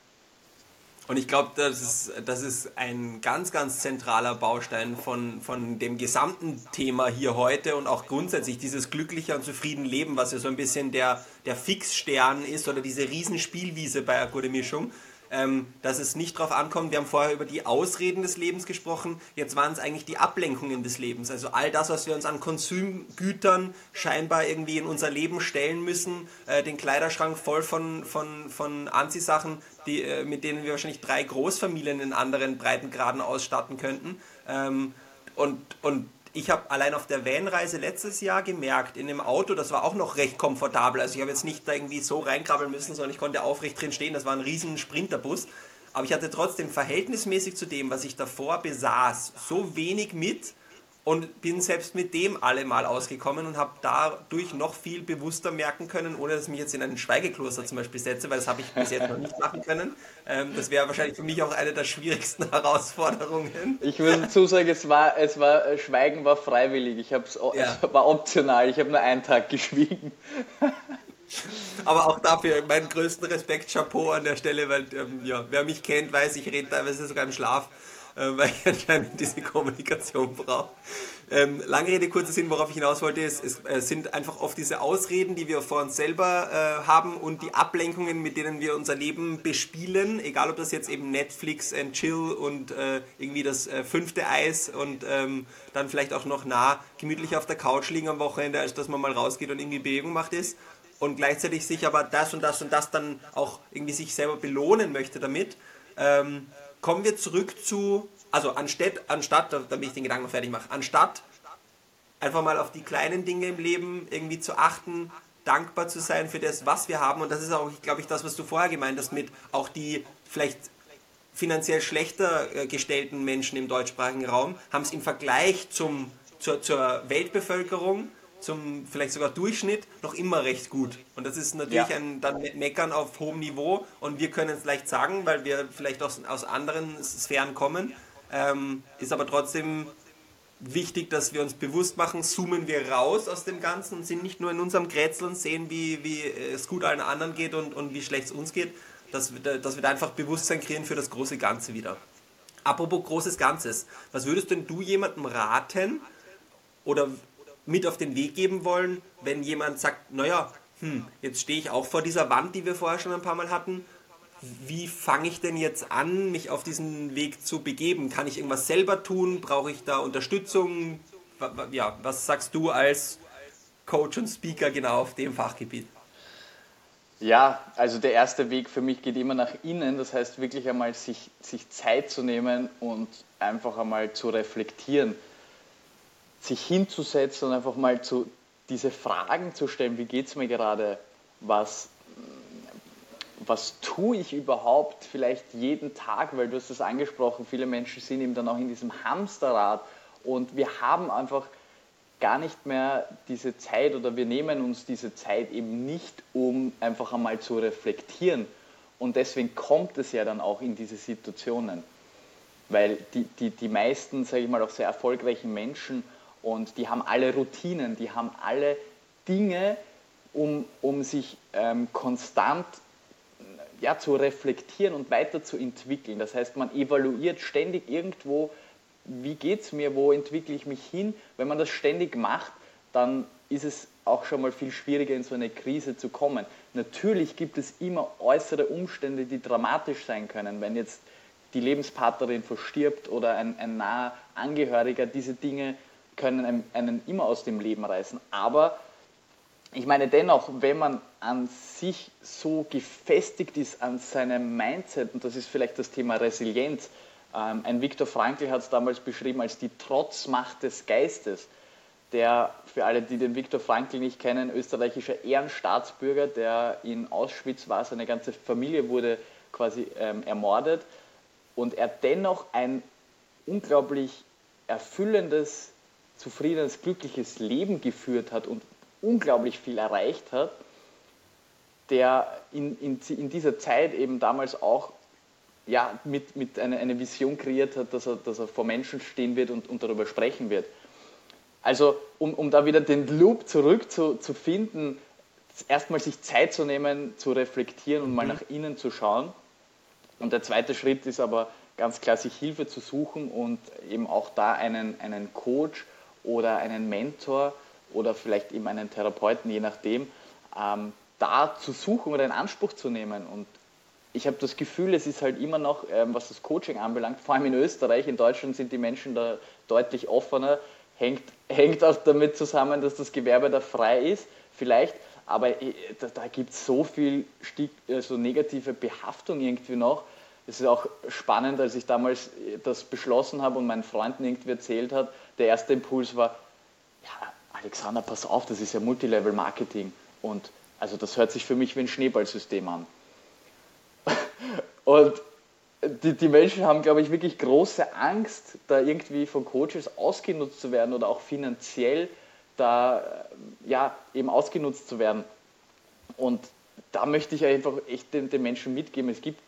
Und ich glaube, das ist, das ist ein ganz, ganz zentraler Baustein von, von dem gesamten Thema hier heute und auch grundsätzlich dieses glückliche und zufriedene Leben, was ja so ein bisschen der, der Fixstern ist oder diese Riesenspielwiese bei gute Mischung. Ähm, dass es nicht darauf ankommt, wir haben vorher über die Ausreden des Lebens gesprochen, jetzt waren es eigentlich die Ablenkungen des Lebens. Also all das, was wir uns an Konsumgütern scheinbar irgendwie in unser Leben stellen müssen, äh, den Kleiderschrank voll von, von, von Anziehsachen, die, äh, mit denen wir wahrscheinlich drei Großfamilien in anderen Breitengraden ausstatten könnten. Ähm, und, und ich habe allein auf der Vanreise letztes Jahr gemerkt, in dem Auto, das war auch noch recht komfortabel. Also ich habe jetzt nicht da irgendwie so reinkrabbeln müssen, sondern ich konnte aufrecht drin stehen. Das war ein riesen Sprinterbus. Aber ich hatte trotzdem verhältnismäßig zu dem, was ich davor besaß, so wenig mit, und bin selbst mit dem allemal ausgekommen und habe dadurch noch viel bewusster merken können, ohne dass ich mich jetzt in ein Schweigekloster zum Beispiel setze, weil das habe ich bis jetzt noch nicht machen können. Ähm, das wäre wahrscheinlich für mich auch eine der schwierigsten Herausforderungen. Ich würde dazu sagen, es war, es war, äh, Schweigen war freiwillig, ich ja. es war optional, ich habe nur einen Tag geschwiegen. Aber auch dafür meinen größten Respekt, Chapeau an der Stelle, weil ähm, ja, wer mich kennt, weiß, ich rede teilweise sogar im Schlaf. Äh, weil ich anscheinend diese Kommunikation brauche. Ähm, lange Rede, kurzer Sinn, worauf ich hinaus wollte, ist, es äh, sind einfach oft diese Ausreden, die wir vor uns selber äh, haben und die Ablenkungen, mit denen wir unser Leben bespielen, egal ob das jetzt eben Netflix and Chill und äh, irgendwie das äh, fünfte Eis und ähm, dann vielleicht auch noch nah gemütlich auf der Couch liegen am Wochenende, als dass man mal rausgeht und irgendwie Bewegung macht ist und gleichzeitig sich aber das und das und das dann auch irgendwie sich selber belohnen möchte damit. Ähm, kommen wir zurück zu, also anstatt, anstatt damit ich den Gedanken fertig mache, anstatt einfach mal auf die kleinen Dinge im Leben irgendwie zu achten, dankbar zu sein für das, was wir haben. Und das ist auch, glaube ich, das, was du vorher gemeint hast, mit auch die vielleicht finanziell schlechter äh, gestellten Menschen im deutschsprachigen Raum, haben es im Vergleich zum, zur, zur Weltbevölkerung zum vielleicht sogar Durchschnitt noch immer recht gut. Und das ist natürlich ja. ein dann Meckern auf hohem Niveau und wir können es leicht sagen, weil wir vielleicht aus, aus anderen Sphären kommen. Ähm, ist aber trotzdem wichtig, dass wir uns bewusst machen, zoomen wir raus aus dem Ganzen und sind nicht nur in unserem Grätsel und sehen, wie, wie es gut allen anderen geht und, und wie schlecht es uns geht, dass wir, dass wir da einfach Bewusstsein kreieren für das große Ganze wieder. Apropos großes Ganzes, was würdest denn du jemandem raten oder mit auf den Weg geben wollen, wenn jemand sagt, naja, hm, jetzt stehe ich auch vor dieser Wand, die wir vorher schon ein paar Mal hatten. Wie fange ich denn jetzt an, mich auf diesen Weg zu begeben? Kann ich irgendwas selber tun? Brauche ich da Unterstützung? Ja, was sagst du als Coach und Speaker genau auf dem Fachgebiet? Ja, also der erste Weg für mich geht immer nach innen. Das heißt wirklich einmal sich, sich Zeit zu nehmen und einfach einmal zu reflektieren sich hinzusetzen und einfach mal zu, diese Fragen zu stellen, wie geht es mir gerade, was, was tue ich überhaupt vielleicht jeden Tag, weil du hast es angesprochen, viele Menschen sind eben dann auch in diesem Hamsterrad und wir haben einfach gar nicht mehr diese Zeit oder wir nehmen uns diese Zeit eben nicht, um einfach einmal zu reflektieren. Und deswegen kommt es ja dann auch in diese Situationen. Weil die, die, die meisten, sage ich mal, auch sehr erfolgreichen Menschen und die haben alle Routinen, die haben alle Dinge, um, um sich ähm, konstant ja, zu reflektieren und weiterzuentwickeln. Das heißt, man evaluiert ständig irgendwo, wie geht es mir, wo entwickle ich mich hin. Wenn man das ständig macht, dann ist es auch schon mal viel schwieriger, in so eine Krise zu kommen. Natürlich gibt es immer äußere Umstände, die dramatisch sein können. Wenn jetzt die Lebenspartnerin verstirbt oder ein, ein naher Angehöriger, diese Dinge können einen immer aus dem Leben reißen. Aber ich meine dennoch, wenn man an sich so gefestigt ist an seinem Mindset, und das ist vielleicht das Thema Resilienz, ähm, ein Viktor Frankl hat es damals beschrieben als die Trotzmacht des Geistes, der, für alle, die den Viktor Frankl nicht kennen, österreichischer Ehrenstaatsbürger, der in Auschwitz war, seine ganze Familie wurde quasi ähm, ermordet und er dennoch ein unglaublich erfüllendes zufriedenes, glückliches Leben geführt hat und unglaublich viel erreicht hat, der in, in, in dieser Zeit eben damals auch ja, mit, mit eine, eine Vision kreiert hat, dass er, dass er vor Menschen stehen wird und, und darüber sprechen wird. Also um, um da wieder den Loop zurückzufinden, zu erstmal sich Zeit zu nehmen, zu reflektieren und mal mhm. nach innen zu schauen. Und der zweite Schritt ist aber ganz klar, sich Hilfe zu suchen und eben auch da einen, einen Coach oder einen Mentor oder vielleicht eben einen Therapeuten, je nachdem, ähm, da zu suchen oder in Anspruch zu nehmen. Und ich habe das Gefühl, es ist halt immer noch, ähm, was das Coaching anbelangt, vor allem in Österreich, in Deutschland sind die Menschen da deutlich offener, hängt, hängt auch damit zusammen, dass das Gewerbe da frei ist, vielleicht, aber äh, da, da gibt es so viel äh, so negative Behaftung irgendwie noch. Es ist auch spannend, als ich damals äh, das beschlossen habe und meinen Freunden irgendwie erzählt hat, der erste Impuls war, ja, Alexander, pass auf, das ist ja Multilevel-Marketing und also das hört sich für mich wie ein Schneeballsystem an. Und die, die Menschen haben, glaube ich, wirklich große Angst, da irgendwie von Coaches ausgenutzt zu werden oder auch finanziell da ja, eben ausgenutzt zu werden. Und da möchte ich einfach echt den, den Menschen mitgeben, es gibt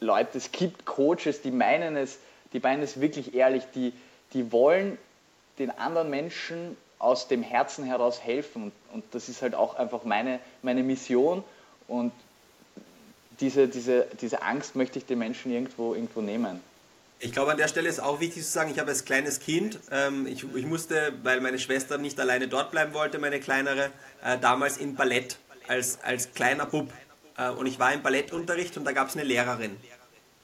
Leute, es gibt Coaches, die meinen es, die meinen es wirklich ehrlich, die, die wollen den anderen Menschen aus dem Herzen heraus helfen. Und, und das ist halt auch einfach meine, meine Mission. Und diese, diese, diese Angst möchte ich den Menschen irgendwo, irgendwo nehmen. Ich glaube, an der Stelle ist auch wichtig zu sagen, ich habe als kleines Kind, ähm, ich, ich, musste, weil meine Schwester nicht alleine dort bleiben wollte, meine kleinere, äh, damals in Ballett als, als kleiner Bub. Äh, und ich war im Ballettunterricht und da gab es eine Lehrerin.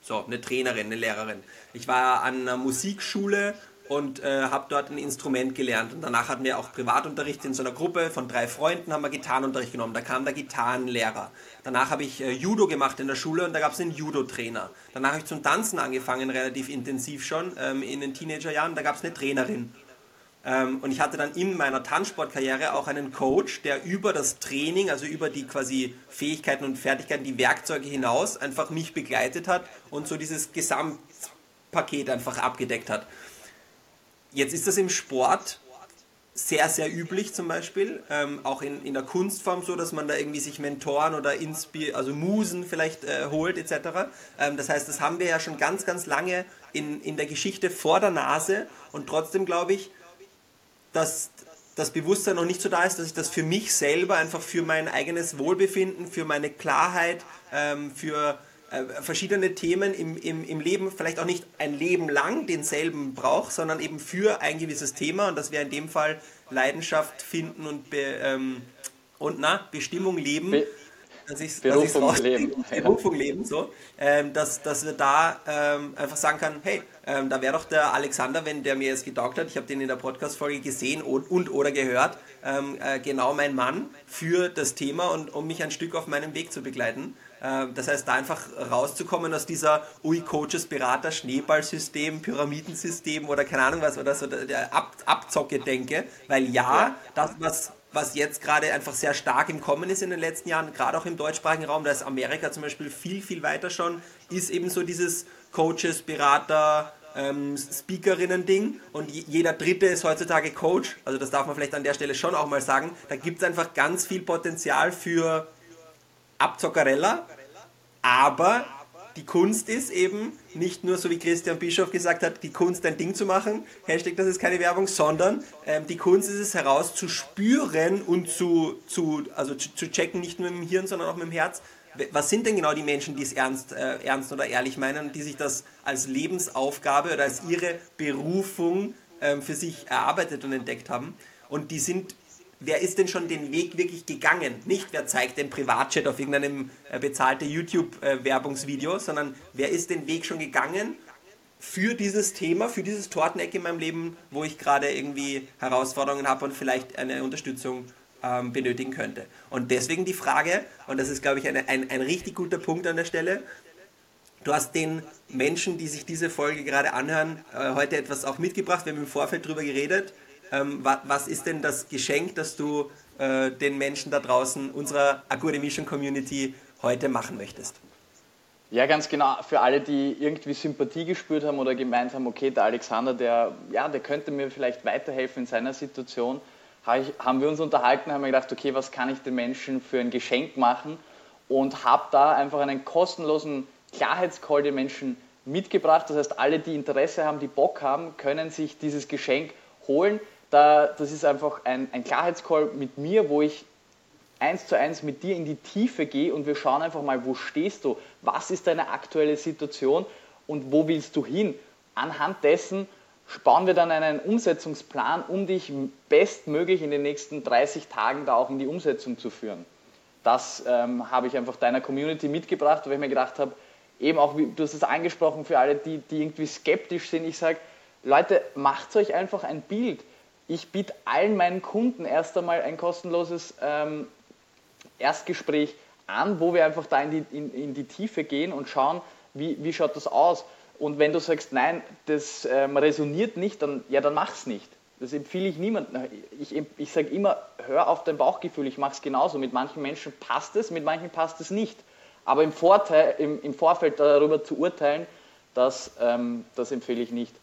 So, eine Trainerin, eine Lehrerin. Ich war an einer Musikschule und äh, habe dort ein Instrument gelernt. Und danach hatten wir auch Privatunterricht in so einer Gruppe von drei Freunden, haben wir Gitarrenunterricht genommen. Da kam der Gitarrenlehrer. Danach habe ich äh, Judo gemacht in der Schule und da gab es einen Judo-Trainer. Danach habe ich zum Tanzen angefangen, relativ intensiv schon, ähm, in den Teenagerjahren. Da gab es eine Trainerin. Ähm, und ich hatte dann in meiner Tanzsportkarriere auch einen Coach, der über das Training, also über die quasi Fähigkeiten und Fertigkeiten, die Werkzeuge hinaus einfach mich begleitet hat und so dieses Gesamtpaket einfach abgedeckt hat. Jetzt ist das im Sport sehr, sehr üblich zum Beispiel, ähm, auch in, in der Kunstform so, dass man da irgendwie sich Mentoren oder Inspir also Musen vielleicht äh, holt etc. Ähm, das heißt, das haben wir ja schon ganz, ganz lange in, in der Geschichte vor der Nase und trotzdem glaube ich, dass das Bewusstsein noch nicht so da ist, dass ich das für mich selber einfach für mein eigenes Wohlbefinden, für meine Klarheit, ähm, für verschiedene Themen im, im, im Leben, vielleicht auch nicht ein Leben lang denselben braucht, sondern eben für ein gewisses Thema und das wäre in dem Fall Leidenschaft finden und, Be, ähm, und na, Bestimmung leben. Be dass ich's, Berufung dass leben. Berufung leben, so. Ähm, dass, dass wir da ähm, einfach sagen kann, hey, ähm, da wäre doch der Alexander, wenn der mir jetzt getaugt hat, ich habe den in der Podcast-Folge gesehen und, und oder gehört, ähm, äh, genau mein Mann für das Thema und um mich ein Stück auf meinem Weg zu begleiten. Ähm, das heißt, da einfach rauszukommen aus dieser Ui Coaches Berater Schneeballsystem, Pyramidensystem oder keine Ahnung was oder so der Ab Abzocke denke, weil ja, das was was jetzt gerade einfach sehr stark im Kommen ist in den letzten Jahren, gerade auch im deutschsprachigen Raum, da ist Amerika zum Beispiel viel, viel weiter schon, ist eben so dieses Coaches, Berater, ähm, Speakerinnen-Ding. Und jeder Dritte ist heutzutage Coach, also das darf man vielleicht an der Stelle schon auch mal sagen. Da gibt es einfach ganz viel Potenzial für Abzockerella, aber die Kunst ist eben nicht nur, so wie Christian Bischof gesagt hat, die Kunst ein Ding zu machen, Hashtag das ist keine Werbung, sondern ähm, die Kunst ist es herauszuspüren und zu, zu, also zu, zu, checken, nicht nur im Hirn, sondern auch mit dem Herz. Was sind denn genau die Menschen, die es ernst, äh, ernst oder ehrlich meinen, die sich das als Lebensaufgabe oder als ihre Berufung ähm, für sich erarbeitet und entdeckt haben? Und die sind wer ist denn schon den Weg wirklich gegangen? Nicht, wer zeigt den Privatchat auf irgendeinem äh, bezahlten YouTube-Werbungsvideo, sondern wer ist den Weg schon gegangen für dieses Thema, für dieses Torteneck in meinem Leben, wo ich gerade irgendwie Herausforderungen habe und vielleicht eine Unterstützung ähm, benötigen könnte. Und deswegen die Frage, und das ist, glaube ich, eine, ein, ein richtig guter Punkt an der Stelle, Du hast den Menschen, die sich diese Folge gerade anhören, äh, heute etwas auch mitgebracht. Wir haben im Vorfeld darüber geredet. Ähm, wa was ist denn das Geschenk, das du äh, den Menschen da draußen, unserer Agure Mission Community, heute machen möchtest? Ja, ganz genau. Für alle, die irgendwie Sympathie gespürt haben oder gemeint haben, okay, der Alexander, der, ja, der könnte mir vielleicht weiterhelfen in seiner Situation, haben wir uns unterhalten, haben wir gedacht, okay, was kann ich den Menschen für ein Geschenk machen? Und habe da einfach einen kostenlosen Klarheitscall den Menschen mitgebracht. Das heißt, alle, die Interesse haben, die Bock haben, können sich dieses Geschenk holen. Da, das ist einfach ein, ein Klarheitscall mit mir, wo ich eins zu eins mit dir in die Tiefe gehe und wir schauen einfach mal, wo stehst du, was ist deine aktuelle Situation und wo willst du hin. Anhand dessen bauen wir dann einen Umsetzungsplan, um dich bestmöglich in den nächsten 30 Tagen da auch in die Umsetzung zu führen. das ähm, habe ich einfach deiner Community mitgebracht, weil ich mir gedacht habe, eben auch, wie, du hast es angesprochen, für alle, die, die irgendwie skeptisch sind, ich sage, Leute, macht euch einfach ein Bild. Ich biete allen meinen Kunden erst einmal ein kostenloses ähm, Erstgespräch an, wo wir einfach da in die, in, in die Tiefe gehen und schauen, wie, wie schaut das aus. Und wenn du sagst, nein, das ähm, resoniert nicht, dann, ja, dann mach es nicht. Das empfehle ich niemandem. Ich, ich sage immer, hör auf dein Bauchgefühl, ich mache es genauso. Mit manchen Menschen passt es, mit manchen passt es nicht. Aber im, Vorteil, im, im Vorfeld darüber zu urteilen, das, ähm, das empfehle ich nicht.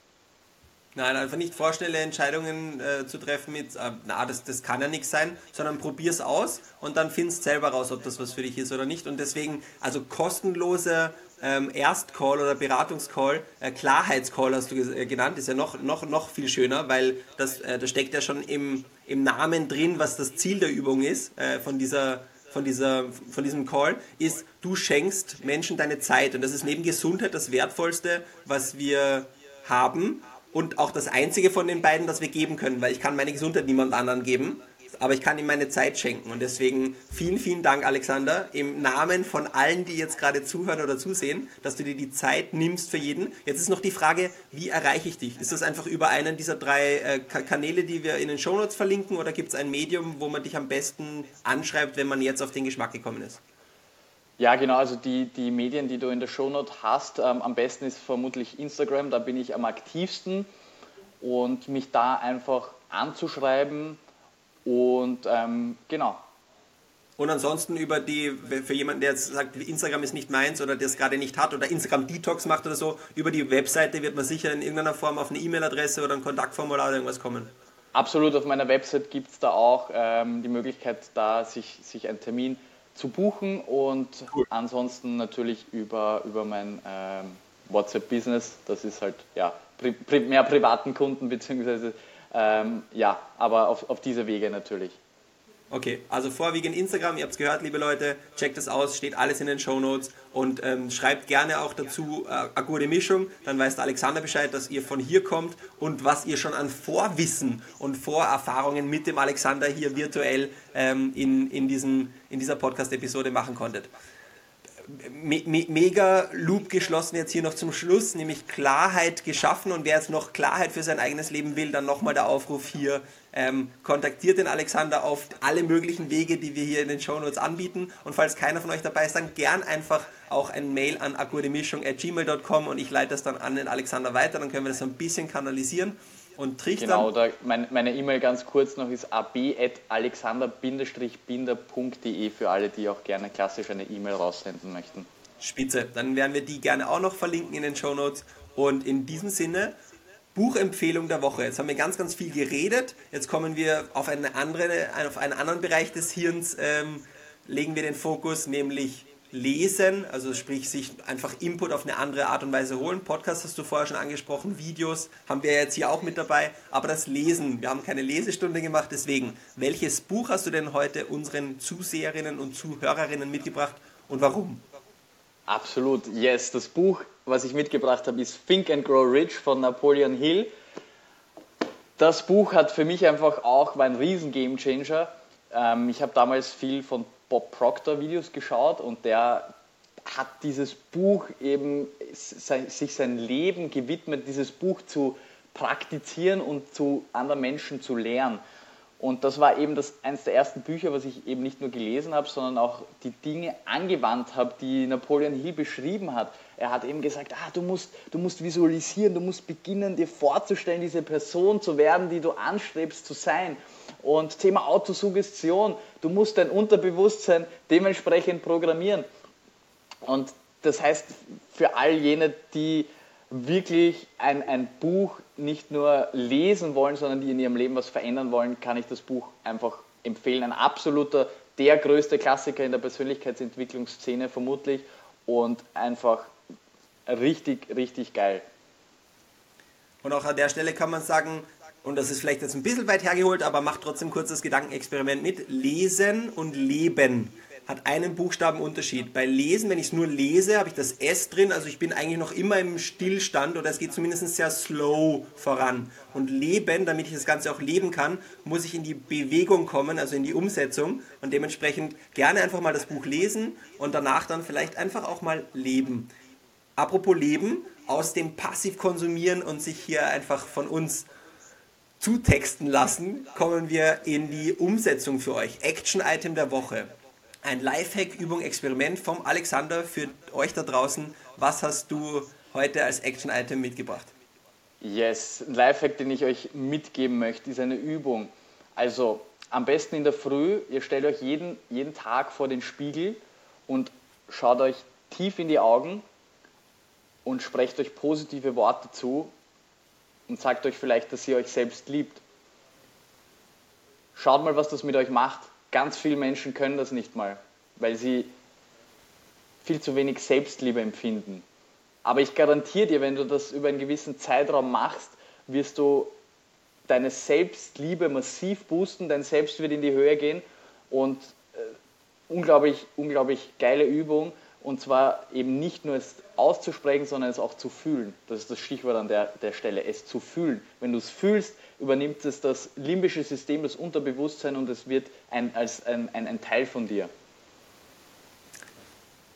Nein, einfach nicht vorschnelle Entscheidungen äh, zu treffen mit, äh, na, das, das kann ja nichts sein, sondern probier es aus und dann findest selber raus, ob das was für dich ist oder nicht. Und deswegen, also kostenlose ähm, Erstcall oder Beratungscall, äh, Klarheitscall hast du äh, genannt, ist ja noch, noch, noch viel schöner, weil das, äh, das steckt ja schon im, im Namen drin, was das Ziel der Übung ist, äh, von dieser von, dieser, von diesem Call, ist, du schenkst Menschen deine Zeit. Und das ist neben Gesundheit das Wertvollste, was wir haben und auch das einzige von den beiden, das wir geben können, weil ich kann meine Gesundheit niemand anderen geben, aber ich kann ihm meine Zeit schenken. Und deswegen vielen, vielen Dank, Alexander, im Namen von allen, die jetzt gerade zuhören oder zusehen, dass du dir die Zeit nimmst für jeden. Jetzt ist noch die Frage, wie erreiche ich dich? Ist das einfach über einen dieser drei äh, Kanäle, die wir in den Shownotes verlinken, oder gibt es ein Medium, wo man dich am besten anschreibt, wenn man jetzt auf den Geschmack gekommen ist? Ja, genau, also die, die Medien, die du in der Shownote hast, ähm, am besten ist vermutlich Instagram, da bin ich am aktivsten und mich da einfach anzuschreiben und ähm, genau. Und ansonsten über die, für jemanden, der jetzt sagt, Instagram ist nicht meins oder der es gerade nicht hat oder Instagram Detox macht oder so, über die Webseite wird man sicher in irgendeiner Form auf eine E-Mail-Adresse oder ein Kontaktformular oder irgendwas kommen. Absolut, auf meiner Website gibt es da auch ähm, die Möglichkeit, da sich, sich einen Termin zu buchen und cool. ansonsten natürlich über, über mein ähm, WhatsApp-Business. Das ist halt ja, pri pri mehr privaten Kunden, beziehungsweise ähm, ja, aber auf, auf diese Wege natürlich. Okay, also vorwiegend Instagram, ihr habt es gehört, liebe Leute, checkt es aus, steht alles in den Show Notes und ähm, schreibt gerne auch dazu äh, eine gute Mischung, dann weiß der Alexander Bescheid, dass ihr von hier kommt und was ihr schon an Vorwissen und Vorerfahrungen mit dem Alexander hier virtuell ähm, in, in, diesen, in dieser Podcast-Episode machen konntet. Me mega Loop geschlossen jetzt hier noch zum Schluss, nämlich Klarheit geschaffen und wer jetzt noch Klarheit für sein eigenes Leben will, dann nochmal der Aufruf hier, ähm, kontaktiert den Alexander auf alle möglichen Wege, die wir hier in den Shownotes anbieten und falls keiner von euch dabei ist, dann gern einfach auch ein Mail an akkurdemischung.gmail.com und ich leite das dann an den Alexander weiter, dann können wir das so ein bisschen kanalisieren und trichtern. Genau, da, mein, meine E-Mail ganz kurz noch ist ab.alexander-binder.de für alle, die auch gerne klassisch eine E-Mail raussenden möchten. Spitze, dann werden wir die gerne auch noch verlinken in den Show Notes. Und in diesem Sinne, Buchempfehlung der Woche. Jetzt haben wir ganz, ganz viel geredet. Jetzt kommen wir auf, eine andere, auf einen anderen Bereich des Hirns, ähm, legen wir den Fokus, nämlich lesen, also sprich sich einfach Input auf eine andere Art und Weise holen. Podcast hast du vorher schon angesprochen, Videos haben wir jetzt hier auch mit dabei, aber das Lesen, wir haben keine Lesestunde gemacht, deswegen, welches Buch hast du denn heute unseren Zuseherinnen und Zuhörerinnen mitgebracht und warum? Absolut, yes. Das Buch, was ich mitgebracht habe, ist Think and Grow Rich von Napoleon Hill. Das Buch hat für mich einfach auch, war ein riesen Gamechanger. Ähm, ich habe damals viel von Bob Proctor Videos geschaut und der hat dieses Buch eben sich sein Leben gewidmet, dieses Buch zu praktizieren und zu anderen Menschen zu lernen. Und das war eben das, eines der ersten Bücher, was ich eben nicht nur gelesen habe, sondern auch die Dinge angewandt habe, die Napoleon Hill beschrieben hat. Er hat eben gesagt, ah, du, musst, du musst visualisieren, du musst beginnen, dir vorzustellen, diese Person zu werden, die du anstrebst zu sein. Und Thema Autosuggestion, du musst dein Unterbewusstsein dementsprechend programmieren. Und das heißt, für all jene, die wirklich ein, ein Buch nicht nur lesen wollen, sondern die in ihrem Leben was verändern wollen, kann ich das Buch einfach empfehlen. Ein absoluter, der größte Klassiker in der Persönlichkeitsentwicklungsszene vermutlich und einfach richtig, richtig geil. Und auch an der Stelle kann man sagen, und das ist vielleicht jetzt ein bisschen weit hergeholt, aber macht trotzdem kurz das Gedankenexperiment mit. Lesen und Leben hat einen Buchstabenunterschied. Bei Lesen, wenn ich es nur lese, habe ich das S drin, also ich bin eigentlich noch immer im Stillstand oder es geht zumindest sehr slow voran. Und Leben, damit ich das Ganze auch leben kann, muss ich in die Bewegung kommen, also in die Umsetzung und dementsprechend gerne einfach mal das Buch lesen und danach dann vielleicht einfach auch mal leben. Apropos Leben, aus dem Passiv konsumieren und sich hier einfach von uns zutexten lassen, kommen wir in die Umsetzung für euch. Action-Item der Woche ein Lifehack, Übung, Experiment vom Alexander für euch da draußen. Was hast du heute als Action-Item mitgebracht? Yes, ein Lifehack, den ich euch mitgeben möchte, ist eine Übung. Also am besten in der Früh, ihr stellt euch jeden, jeden Tag vor den Spiegel und schaut euch tief in die Augen und sprecht euch positive Worte zu und sagt euch vielleicht, dass ihr euch selbst liebt. Schaut mal, was das mit euch macht. Ganz viele Menschen können das nicht mal, weil sie viel zu wenig Selbstliebe empfinden. Aber ich garantiere dir, wenn du das über einen gewissen Zeitraum machst, wirst du deine Selbstliebe massiv boosten, dein Selbst wird in die Höhe gehen und äh, unglaublich, unglaublich geile Übung. Und zwar eben nicht nur auszusprechen, sondern es auch zu fühlen. Das ist das Stichwort an der, der Stelle, es zu fühlen. Wenn du es fühlst, übernimmt es das limbische System, das Unterbewusstsein und es wird ein, als ein, ein, ein Teil von dir.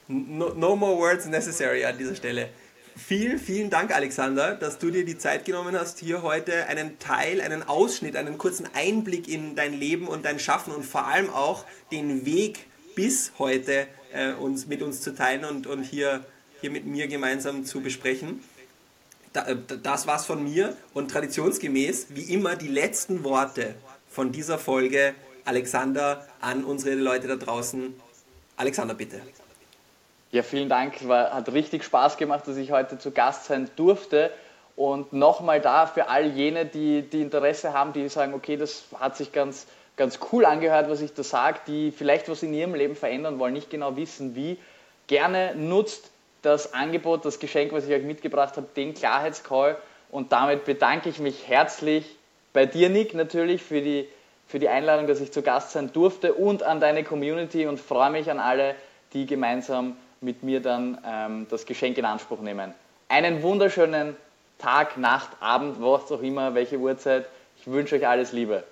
No, no more words necessary an dieser Stelle. Vielen, vielen Dank, Alexander, dass du dir die Zeit genommen hast, hier heute einen Teil, einen Ausschnitt, einen kurzen Einblick in dein Leben und dein Schaffen und vor allem auch den Weg bis heute äh, uns, mit uns zu teilen und, und hier, hier mit mir gemeinsam zu besprechen. Äh, das war's von mir und traditionsgemäß, wie immer, die letzten Worte von dieser Folge, Alexander, an unsere Leute da draußen. Alexander, bitte. Ja, vielen Dank. Hat richtig Spaß gemacht, dass ich heute zu Gast sein durfte. Und nochmal da für all jene, die, die Interesse haben, die sagen, okay, das hat sich ganz, ganz cool angehört, was ich da sage, die vielleicht was in ihrem Leben verändern wollen, nicht genau wissen wie, gerne nutzt das Angebot, das Geschenk, was ich euch mitgebracht habe, den Klarheitscall. Und damit bedanke ich mich herzlich bei dir, Nick, natürlich für die, für die Einladung, dass ich zu Gast sein durfte und an deine Community und freue mich an alle, die gemeinsam mit mir dann ähm, das Geschenk in Anspruch nehmen. Einen wunderschönen Tag, Nacht, Abend, was auch immer, welche Uhrzeit. Ich wünsche euch alles Liebe.